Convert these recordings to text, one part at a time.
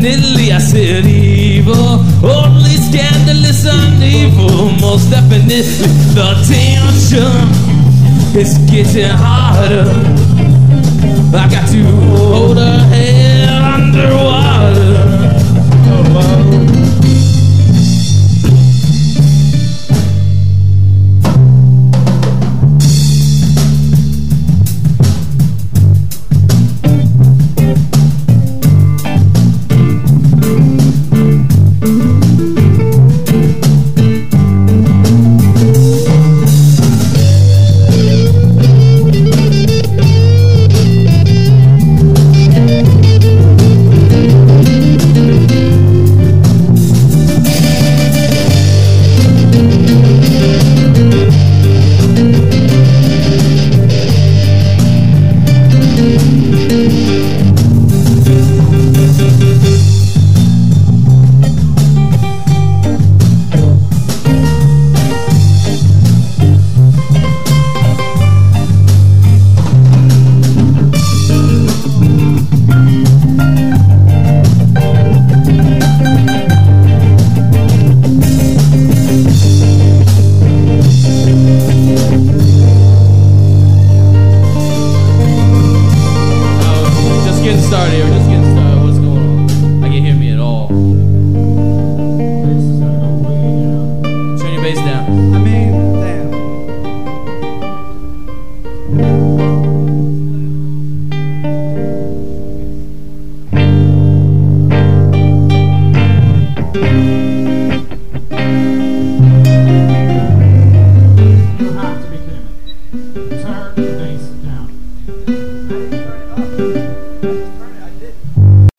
definitely, I said evil. Only scandalous and evil. Most definitely, the tension is getting harder. I got to hold her head underwater.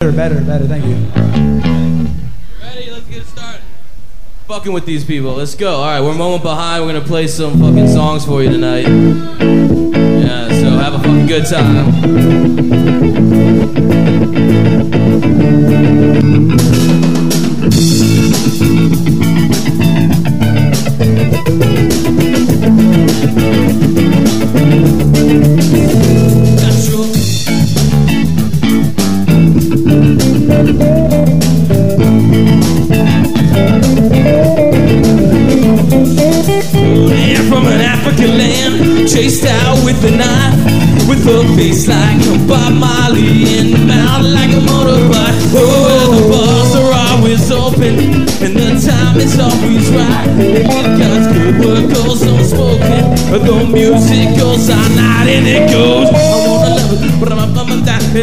Better, better, better. Thank you. Fucking with these people. Let's go. All right, we're a moment behind. We're gonna play some fucking songs for you tonight. Yeah, so have a fucking good time.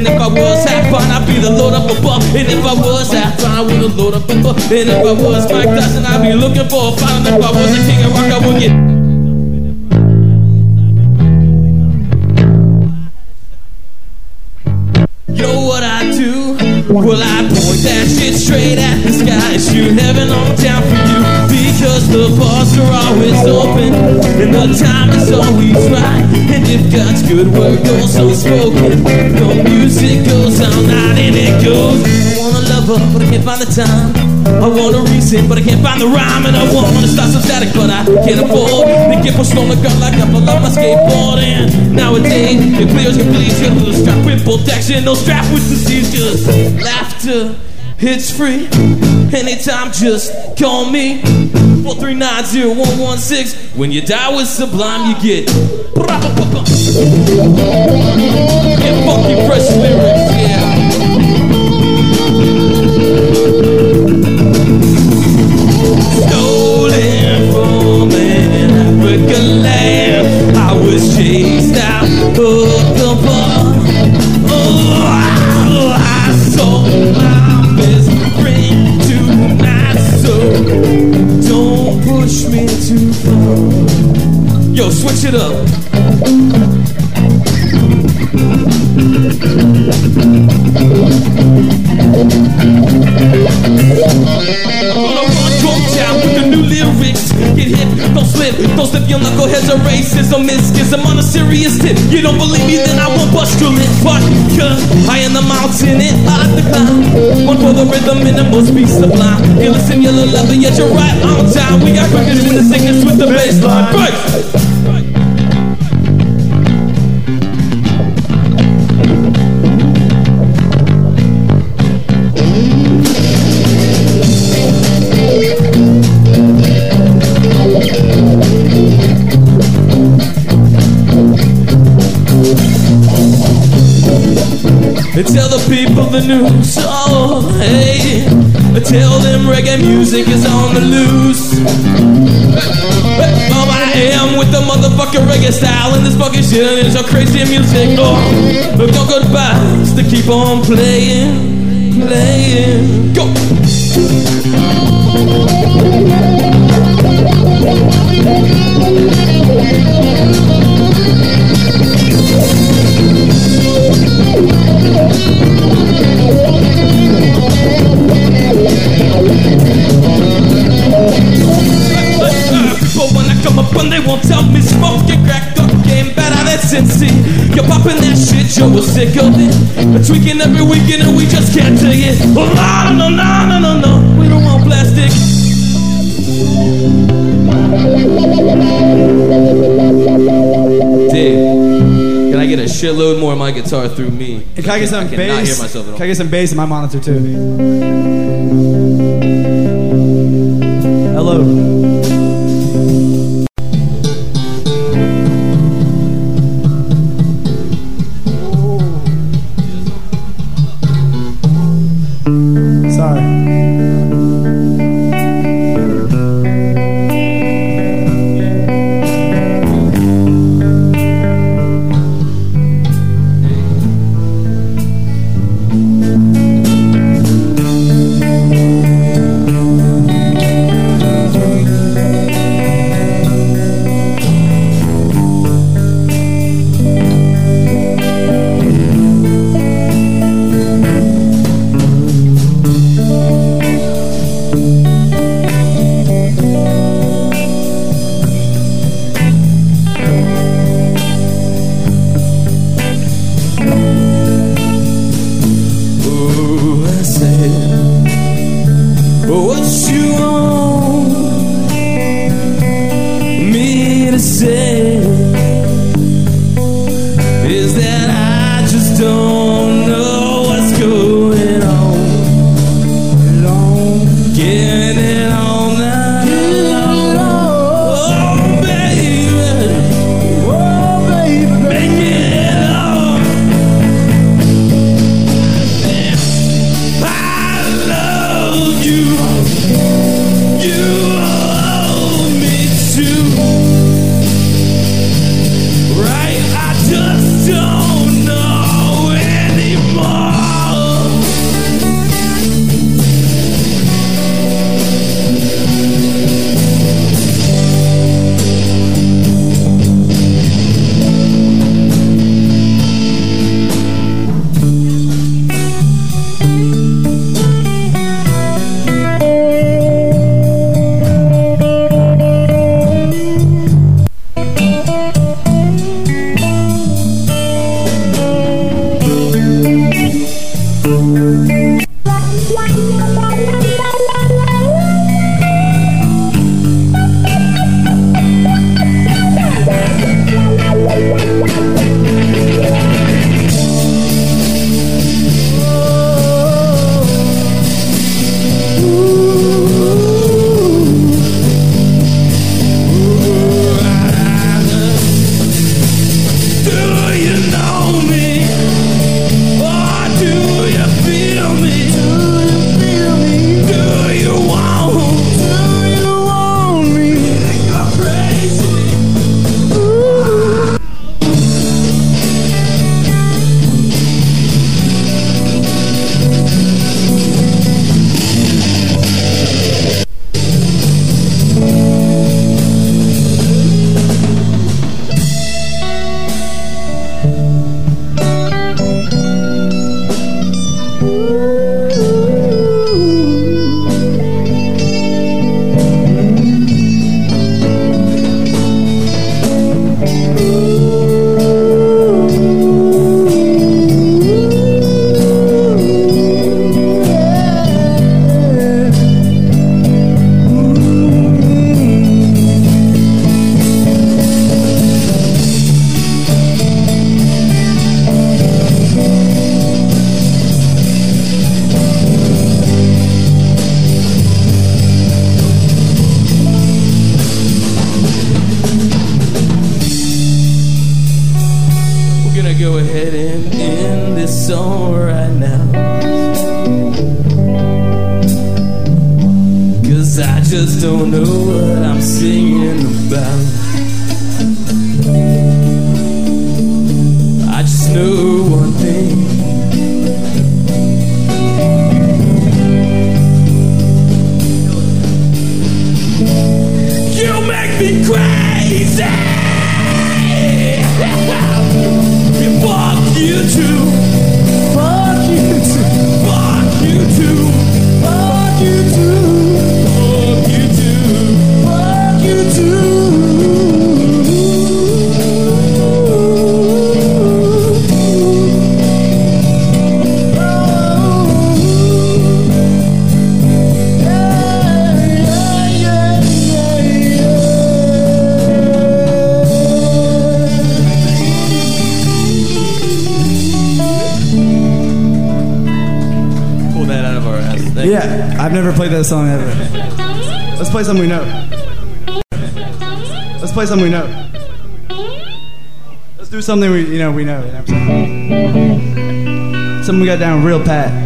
And if I was half fine, I'd be the Lord up above. And if I was half fine, I would the Lord up above. And if I was Mike Tyson, I'd be looking for a fight. And if I was a king of rock, I would get. Yo, what I do? Well, I point that shit straight at the sky shoot heaven on down for you. Because the bars are always open and the time is always right. And if God's good word goes unspoken, the music goes all night and it goes. I wanna love her, but I can't find the time. I want a reason, but I can't find the rhyme. And I want to start some static, but I can't afford to get pushed on the ground like I fell off my skateboard. And nowadays, it clears can please you the strap with protection, no strap with disease. Just laughter, it's free. Anytime, just call me. 4390116. When you die with Sublime, you get. Get funky, fresh lyrics, yeah. Stolen from an African land. I was chased out the bar. Oh, I saw Yo, switch it up. Don't slip. Your knuckleheads are racism, is schism on a serious tip. You don't believe me, then I won't bust your. But cause I am the mountain and I the climb. One for the rhythm and it must be sublime. You listen, yellow leather, yet you're right on time. We got records in the sickness with the bass line. The news. Oh, hey. Tell them reggae music is on the loose. Oh, I am with the motherfucking reggae style and this fucking shit and it's so crazy music. Oh, but no goodbyes to keep on playing, playing. Go. People when I come up and they won't tell me smoking crack cocaine better than Cincy. You're popping that shit, yo, we're sick of it. We're tweaking every weekend and we just can't take it. Oh, no, no, no, shitload more of my guitar through me? Can I get some I bass? hear myself at all. Can I get some bass in my monitor too? Hello. something we you know we know. You know something we got down real pat.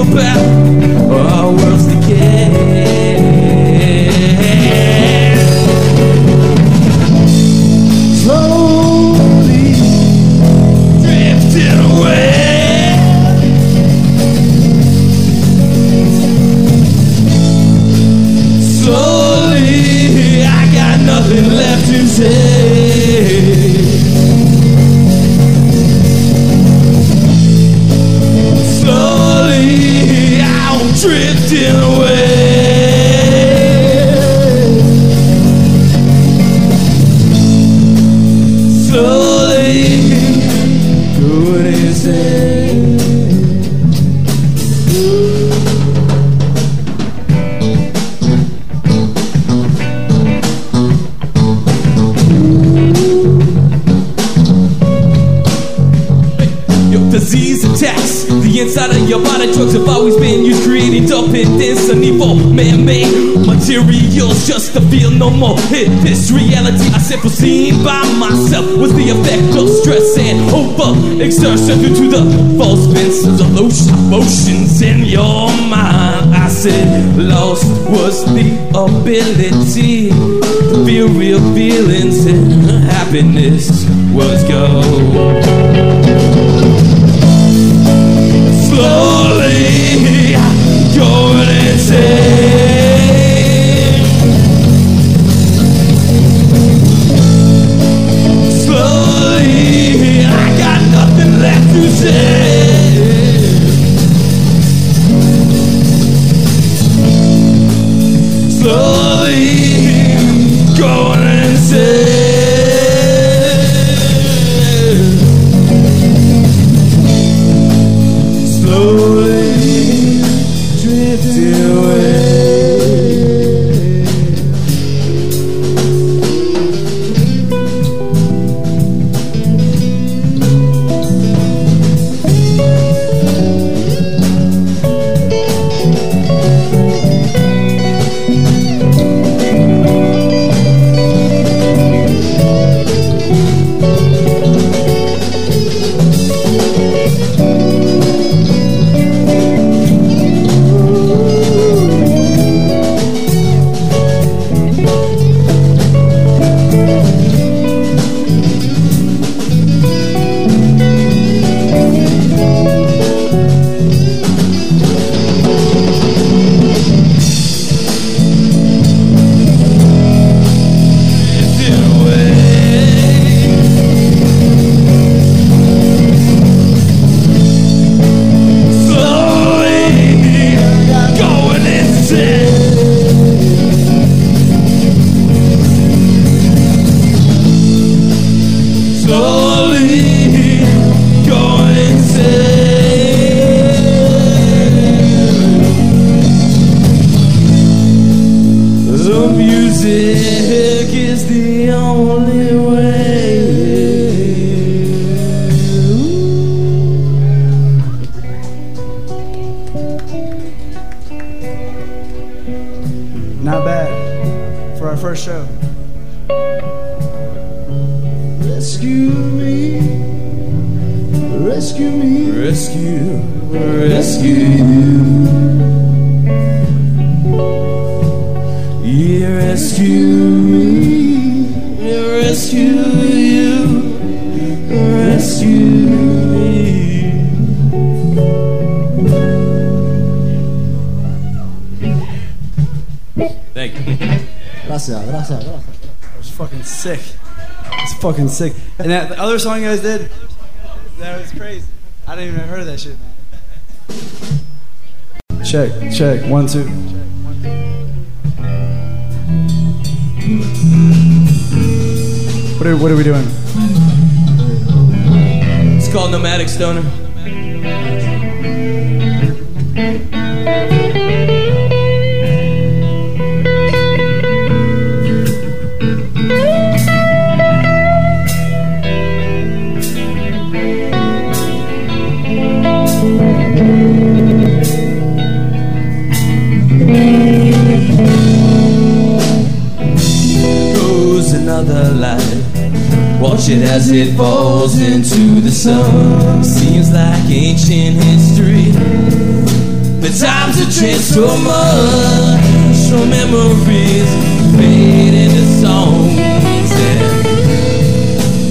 your back to feel no more. hit this reality, I simply seen by myself was the effect of stress and overexertion due to the false senses of emotions in your mind. I said, lost was the ability to feel real feelings and happiness was gone. Slowly, going insane. Sick. And that the other song you guys did, that was crazy. I didn't even heard of that shit, man. Check, check, one, two. What are, what are we doing? It's called Nomadic Stoner. Another light. Watch it as it falls into the sun. Seems like ancient history. The times have changed so much. So memories fade into songs. And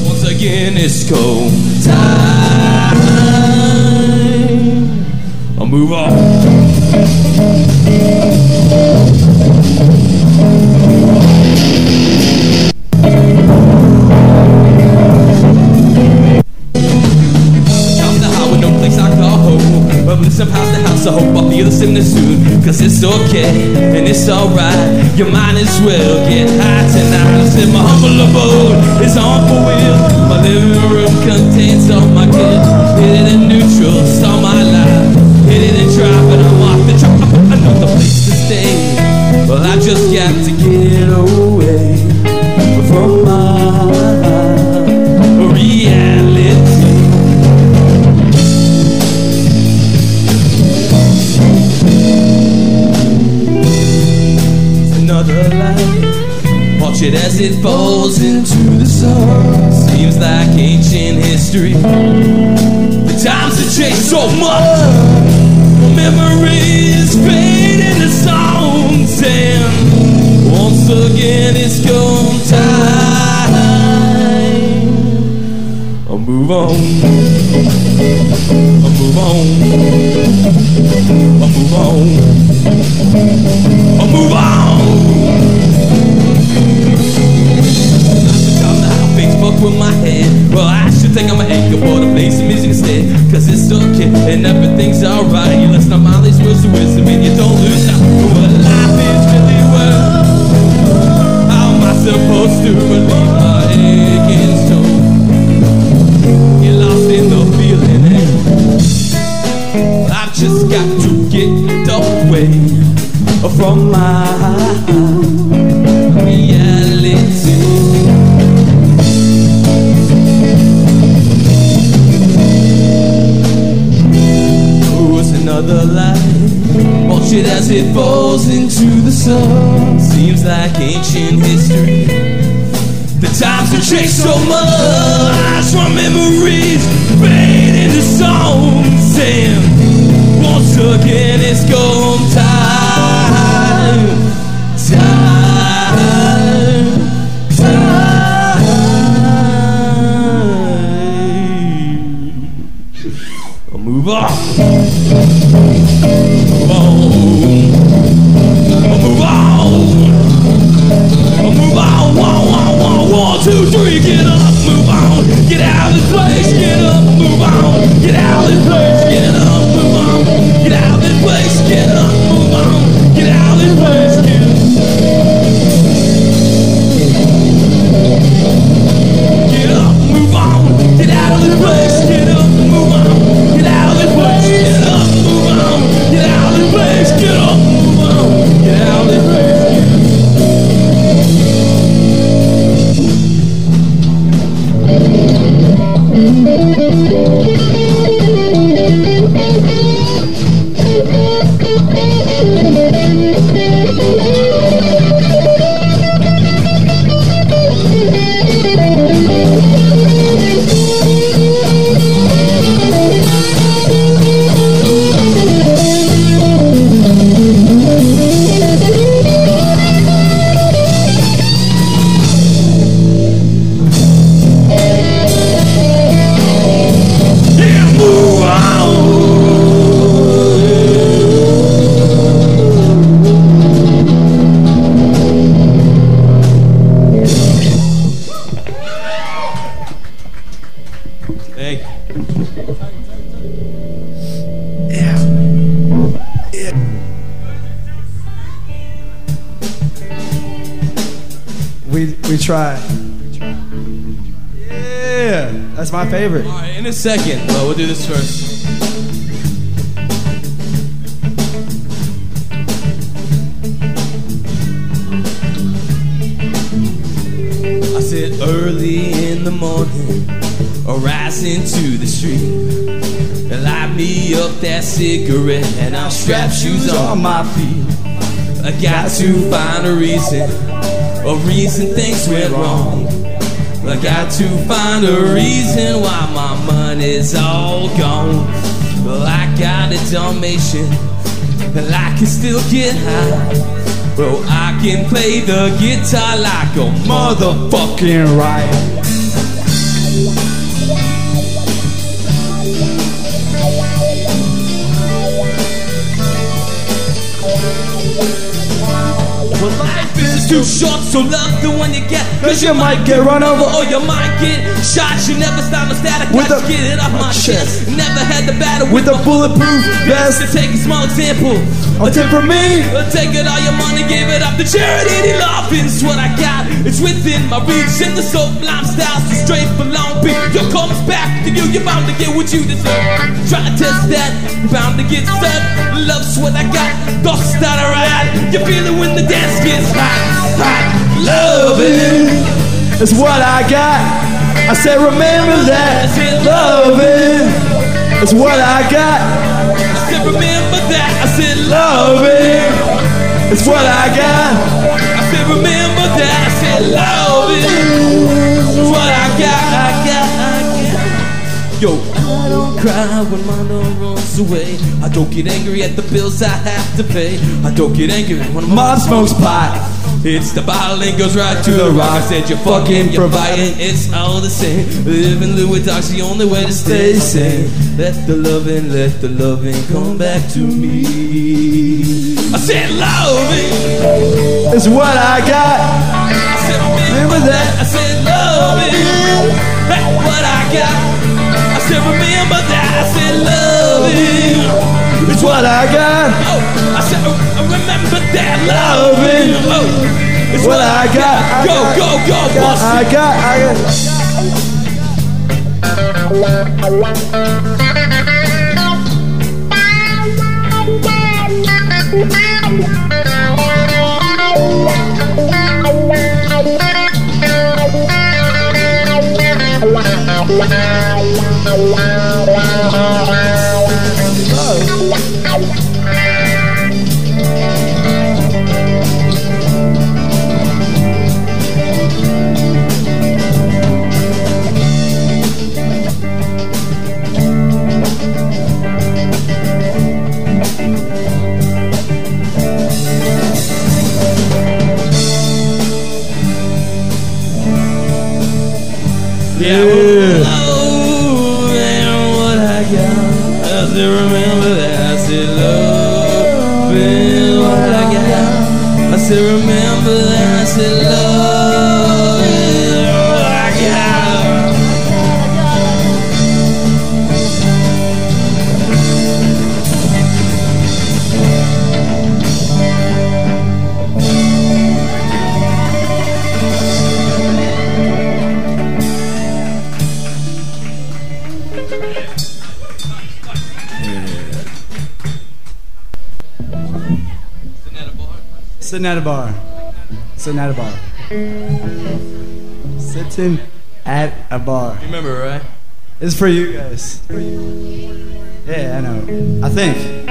once again, it's cold time. I'll move on. Alright. You might as well get high tonight. I said my humble abode is on for wheel. My living room contains all my kids. Hit it in neutral, start my life. Hit it in drive, and I'm off the track. Another place to stay. Well, I just got to Watch Watch it as it falls into the sun. Seems like ancient history. The times have changed so much from memories fade into songs. And once again it's gone time. Time. Time. I'll move on get up, move on, get out of this place, get up, move on, get out of this place, my favorite. All right, in a second, but we'll do this first. I sit early in the morning, I rise into the street. Light me up that cigarette, and I'll strap shoes on my feet. I got to find a reason, a reason things went wrong. I got to find a reason why my money's all gone. Well, I got a Dalmatian, and I can still get high. Well, I can play the guitar like a motherfucking riot. Too short, so love the one you get. Cause you might get run over or you might get shot. You never stop a static With watch, a- get it off my oh, chest. Never had the battle With a bulletproof vest. To take a small example. A tip from me. Take it all your money, give it up to charity. Laughing's what I got. It's within my reach. In the sublime style, so straight for Long Beach. Yo, comes back to you. You're bound to get what you deserve. Try to test that, you're bound to get stuck. Love's what I got. Thoughts start a riot. You feel it when the dance gets hot, hot. Loving It's what I got. I said, remember that. Loving is what I got. I said, remember that. I said, loving. It's what I got. I said, remember that. I said, loving. It's what I got. I got. I got. Yo, I don't cry when my love runs away. I don't get angry at the bills I have to pay. I don't get angry when mom smokes pot. It's the bottle and goes right to the rock. Said you're fucking, fighting, it's all the same. Living Louis Dog's the only way to stay sane. Let the loving, let the loving come back to me. I said loving. It's what I got. I said remember that. I said loving. That's what I got. I said remember that. I said loving. It's what I got that loving and oh, it's what, what I, got. I got. Go, go, go, go. I got, I got. I got. Yeah. Sitting at a bar. Sitting at a bar. Sitting at a bar. You remember, right? It's for you guys. For you. Yeah, I know. I think.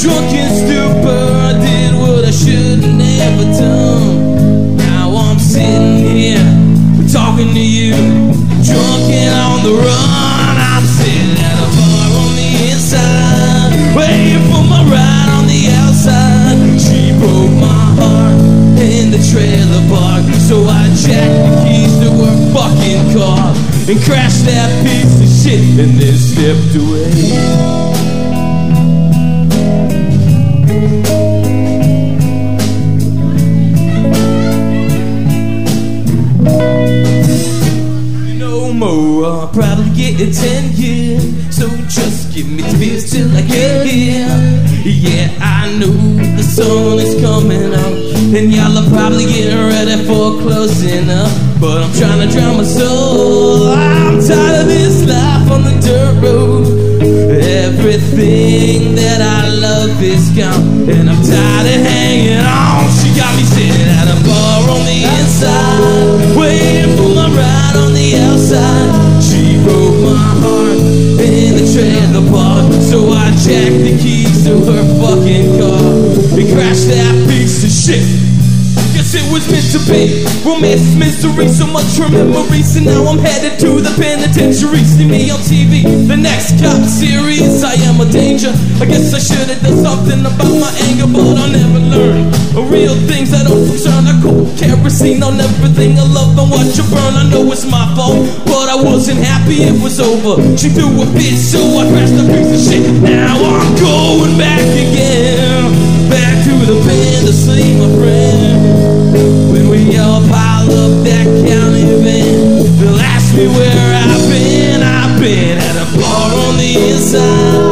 Drunken stupor, I did what I should have never done. Now I'm sitting here talking to you, drunk and on the run. I'm sitting at a bar on the inside, waiting for my ride on the outside. She broke my heart in the trailer park, so I jacked the keys to her fucking car and crashed that piece of shit and then stepped away. A 10 years. So just give me tears till I get here. Yeah, I know the sun is coming up. And y'all are probably getting ready for closing up. But I'm trying to drown my soul. I'm tired of this life on the dirt road. Everything that I love is gone. And in the park. So I jacked the keys to her fucking car. And crashed that piece of shit. Guess it was meant to be. Romance is misery, so much for memories. And now I'm headed to the penitentiary. See me on TV, the next cop series. I am a danger. I guess I should have done something about my anger, but I'll never learn. Real things that don't concern. I cool kerosene on everything I love and watch it burn. I know it's my fault, but I wasn't happy it was over. She threw a fit, so I crashed a piece of shit. Now I'm going back again. Back to the pen to see my friend. When we all pile up that county van, they'll ask me where I've been. I've been at a bar on the inside,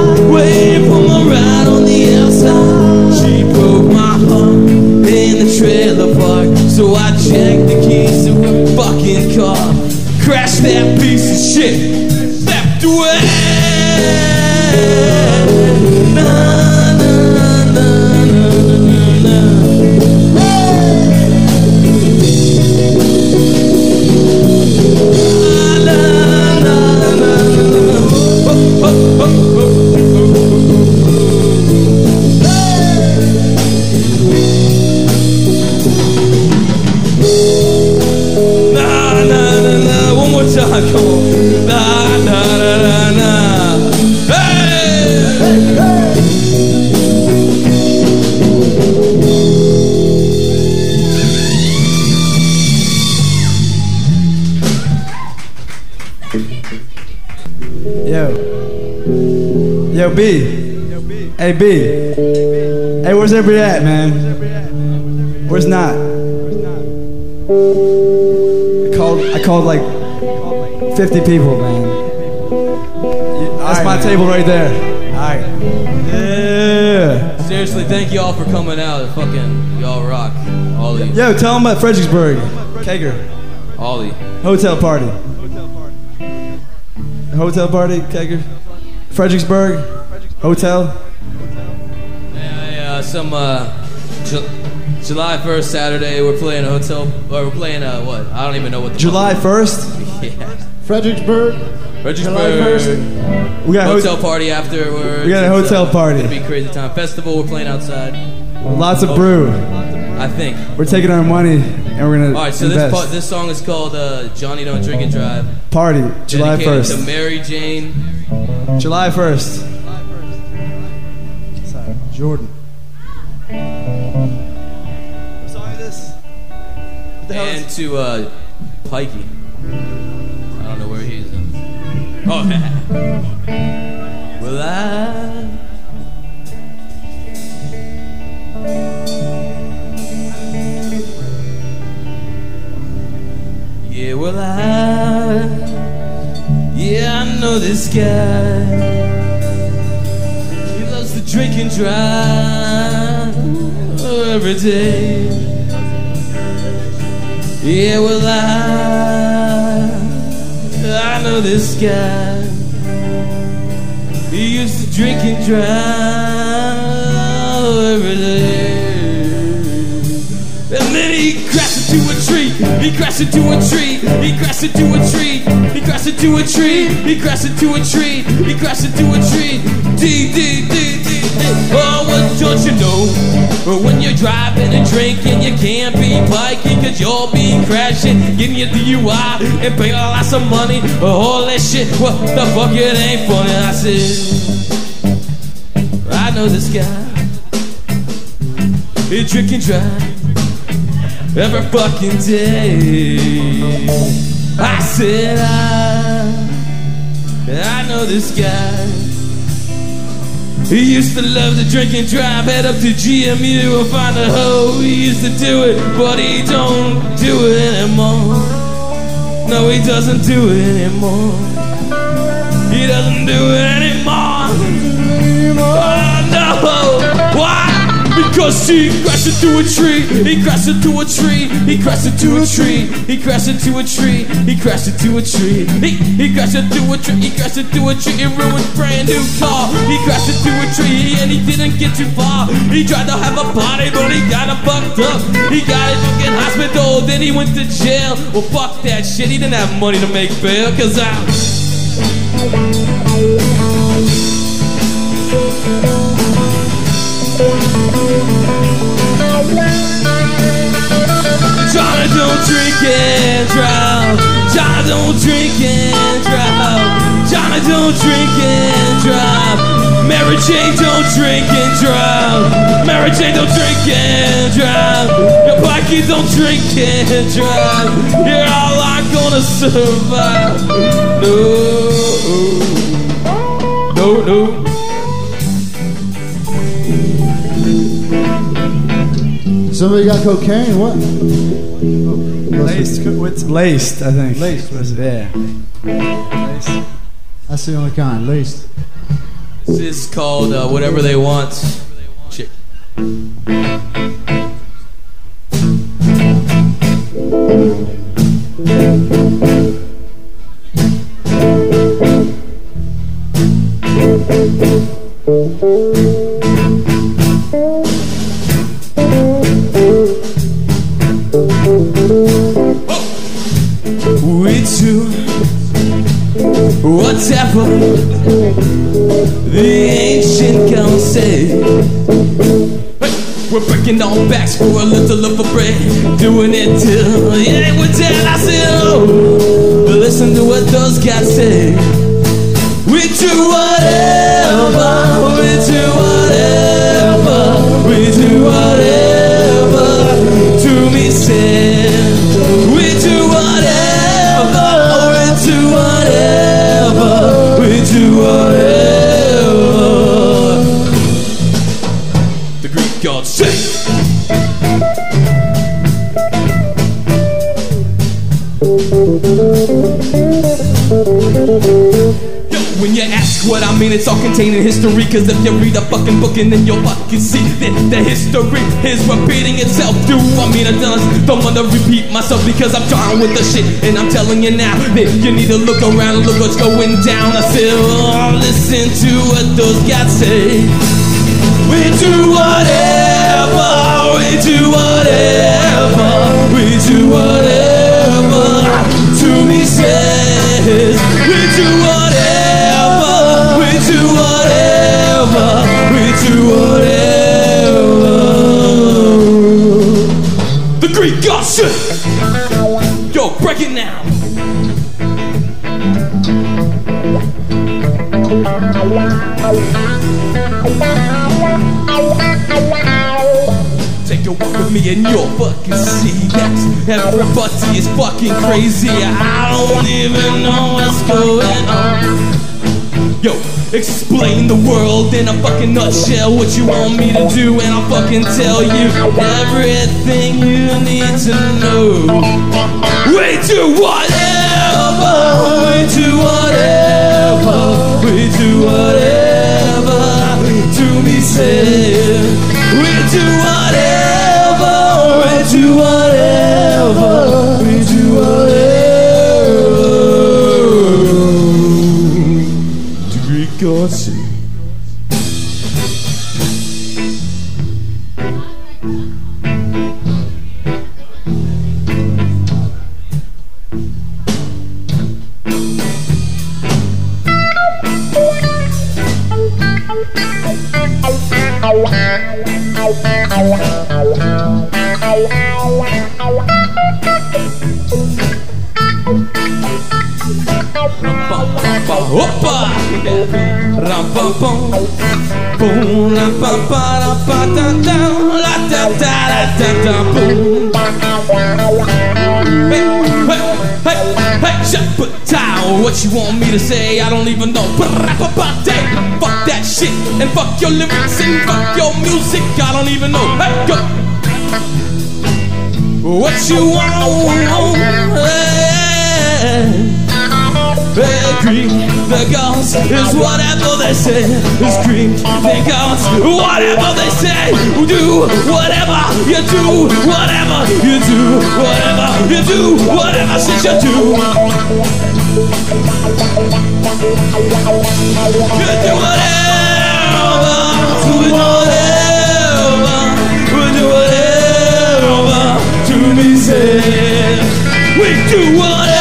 Yo. Yo, B. Hey, B. Hey, where's everybody at, man? Where's not? I called, I called like 50 people, man. That's my table right there. All right. Yeah. Seriously, thank you all for coming out. Fucking, y'all rock. Ollie. Yo, tell them about Fredericksburg. Kegger. Ollie. Hotel party. Hotel party, Kegger. Fredericksburg. Hotel. Yeah, yeah, some uh, Ju- July 1st, Saturday, we're playing a hotel, or we're playing a what? I don't even know what the July 1st. Yeah. Fredericksburg. Fredericksburg. We got Hotel hot- party afterwards. We got a hotel uh, party. It'll be a crazy time. Festival, we're playing outside. lots of brew. I think. We're taking our money and we're gonna All right, so this part, this song is called uh, "Johnny Don't Drink and Drive." party July dedicated to Mary Jane. July 1st. Jordan. What song is this? What the hell and is to uh, Pikey. I don't know where he is. Oh, man. well, I. Yeah, well, I. Yeah, I know this guy. He loves to drink and drive every day. Yeah, well, I, I know this guy. He used to drink and drive every day. He crashed into a tree. He crashed into a tree. He crashed into a tree. He crashed into a tree. He crashed into a tree. D D D D D. Oh, what don't you know? When you're driving and drinking, you can't be biking cause you'll be crashing, getting your DUI and paying a lot of money. All that shit, what the fuck, it ain't funny. I said, I know this guy. He drink and drive every fucking day. I said, I, I know this guy. He used to love to drink and drive, head up to GMU and find a hoe. He used to do it, but he don't do it anymore. No, he doesn't do it anymore. He doesn't do it anymore. Because he crashed into a tree. He crashed into a tree. He crashed into a tree. He crashed into a tree. He crashed into a tree. He, he crashed into a tree. He crashed into a tree and ruined brand new car. He crashed into a tree and he didn't get too far. He tried to have a party, but he got it fucked up. He got it in hospital, then he went to jail. Well, fuck that shit. He didn't have money to make bail, cause I. Johnny don't drink and drive. Johnny don't drink and drive. Johnny don't drink and drive. Mary Jane don't drink and drive. Mary Jane don't drink and drive. Your Blackie don't drink and drive. You're all I'm gonna survive. No, no, no. Somebody got cocaine? What? Laced. What's laced? I think. Laced. Was it? Yeah. Laced. That's the only kind. Laced. This is called uh, Whatever They Want. We're breaking our backs for a little of a break, doing it till it ain't with that. I said, oh, but listen to what those guys say. We do whatever, mean, it's all contained in history. Cause if you read a fucking book and then you'll fucking see that the history is repeating itself. Do I mean I don't, don't wanna repeat myself because I'm down with the shit. And I'm telling you now that you need to look around and look what's going down. I still listen to what those guys say. We do whatever, we do whatever, we do whatever. To me says, whatever. The Greek god shit. Yo, break it now. Take a walk with me and you'll fucking see that everybody is fucking crazy. I don't even know what's going on. Yo, explain the world in a fucking nutshell. What you want me to do, and I'll fucking tell you everything you need to know. We do whatever, we do whatever, we do whatever. To me said, we do whatever, we do whatever, we do whatever. La pa pa la pa ta ta la ta ta la ta ta boom. Hey hey hey hey. What you want me to say? I don't even know. Fuck that shit and fuck your lyrics and fuck your music. I don't even know. Hey go. What you want? Hey. Hey, Greek, the gods is whatever they say. Greek, the gods, whatever they say. Do whatever you do, whatever you do, whatever you do, whatever shit you do. You do whatever, do whatever, do whatever to be said. We do whatever,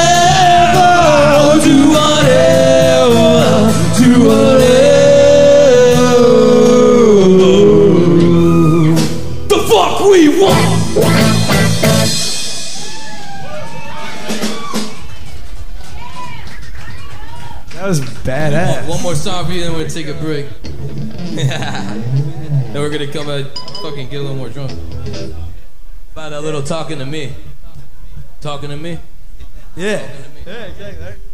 more song for you, then we'll take a break. then we're gonna come out, fucking get a little more drunk. Find a little talking to me. Talking to me. Yeah. Yeah, exactly.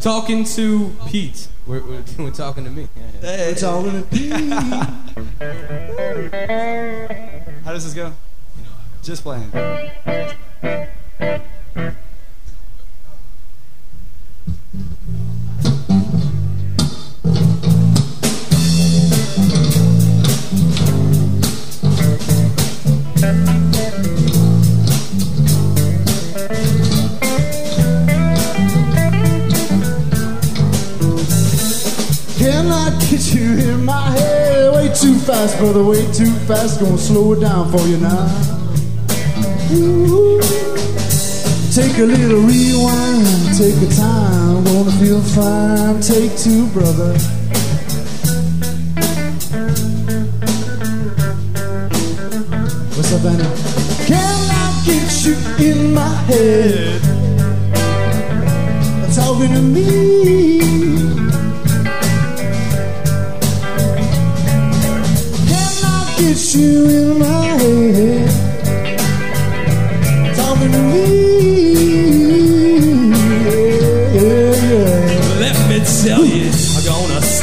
Talking to Pete. We're, we're, we're talking to me. Hey, It's all in it. How does this go? Just playing. Fast. Gonna slow it down for you now. Ooh. Take a little rewind, take a time. Wanna feel fine. Take two, brother. What's up, Annie? I get you in my head. Talking to me.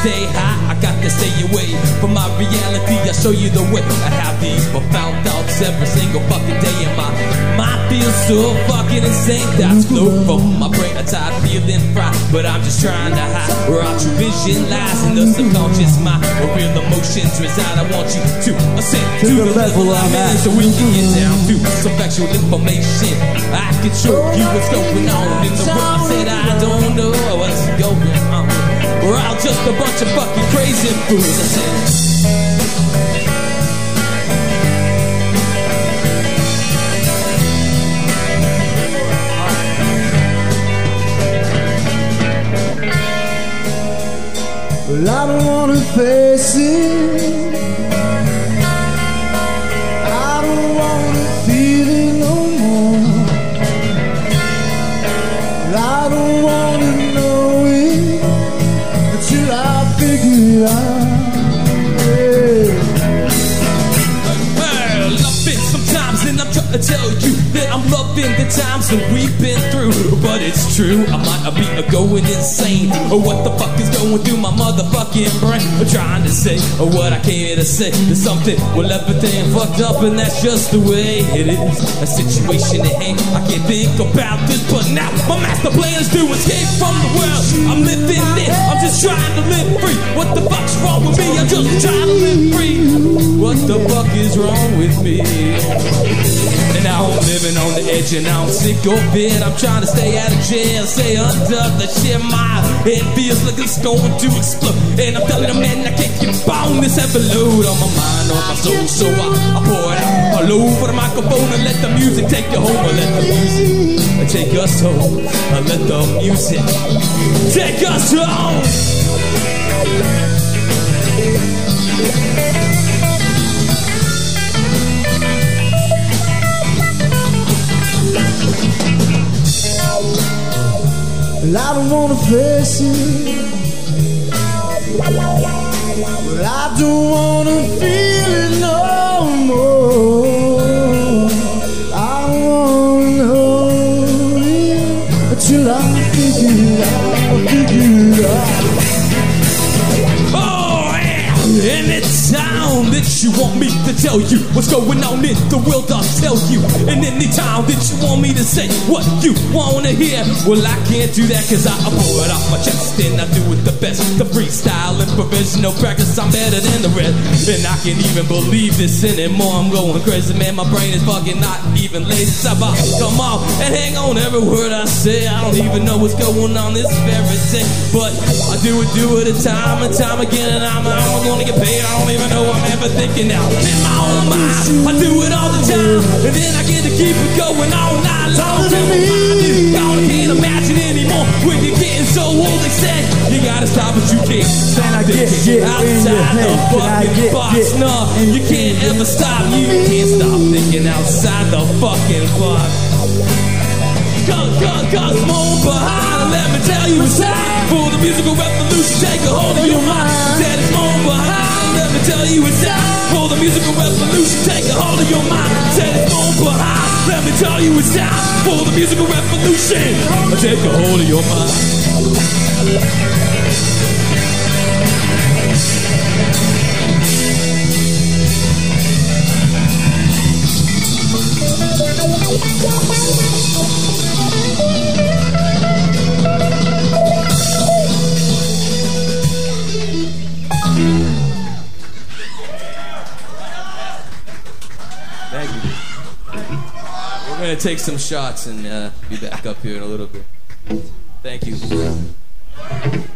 Stay high. I got to stay away from my reality. I show you the way. I have these profound thoughts every single fucking day, and my mind feels so fucking insane. That's flow from my brain. I'm tired feeling fried, but I'm just trying to hide where our true vision lies in the subconscious mind. Where real emotions reside. I want you to ascend to, the, level I'm at, so we can get down to some factual information. I can show you what's going on in the world. I said I don't know what's going on. We're all just a bunch of fucking crazy fools. I said. I don't wanna face it. I'm loving the times that we've been through. But it's true, I might be a going insane. Or what the fuck is going through my motherfucking brain? I'm trying to say or what I came here to say. There's something, well, everything fucked up, and that's just the way it is. A situation at hand, I can't think about this, but now my master plan is to escape from the world. I'm living it, I'm just trying to live free. What the fuck's wrong with me? I'm just trying to live free. What the fuck is wrong with me? And now I'm living on the edge and now I'm sick of it. I'm trying to stay out of jail, stay under the shit. My head feels like it's going to explode. And I'm telling them, man, I can't keep on this heavy load on my mind, on my soul. So I, I pour it out all over the microphone and let the music take you home. Or let the music take us home. Or let the music take us home. I don't wanna face it. Well, I don't wanna feel it no more. I wanna know it until I figure it out, figure it out. Oh, yeah. Anytime that you want me to tell you what's going on in the world, I'll tell you. And anytime that you want me to say what you wanna hear, well, I can't do that cause I pour it off my chest and I do it the best. The freestyle and professional practice, I'm better than the rest. And I can't even believe this anymore. I'm going crazy, man. My brain is fucking not even lazy. So out, come on, and hang on every word I say. I don't even know what's going on this very day. But I do it, do it a time and time again, and I'm, I'm gonna get paid. I don't even know I'm ever thinking now. In my own mind, I do it all the time, and then I get to keep it going all night long. My mind is I can't imagine anymore. When you're getting so old, they say you gotta stop, but you can't stop I get, get outside the? Fucking get, box. get No, you can't ever stop. You can't stop thinking outside the fucking box. Cause, cause, cause, more behind, and let me tell you it's time for the musical revolution. Take a hold of your mind. Said it's more behind, let me tell you it's time for the musical revolution. Take a hold of your mind. Said it's more behind, let me tell you it's time for the musical revolution. Take a hold of your mind. Thank take some shots and uh, be back up here in a little bit. Thank you.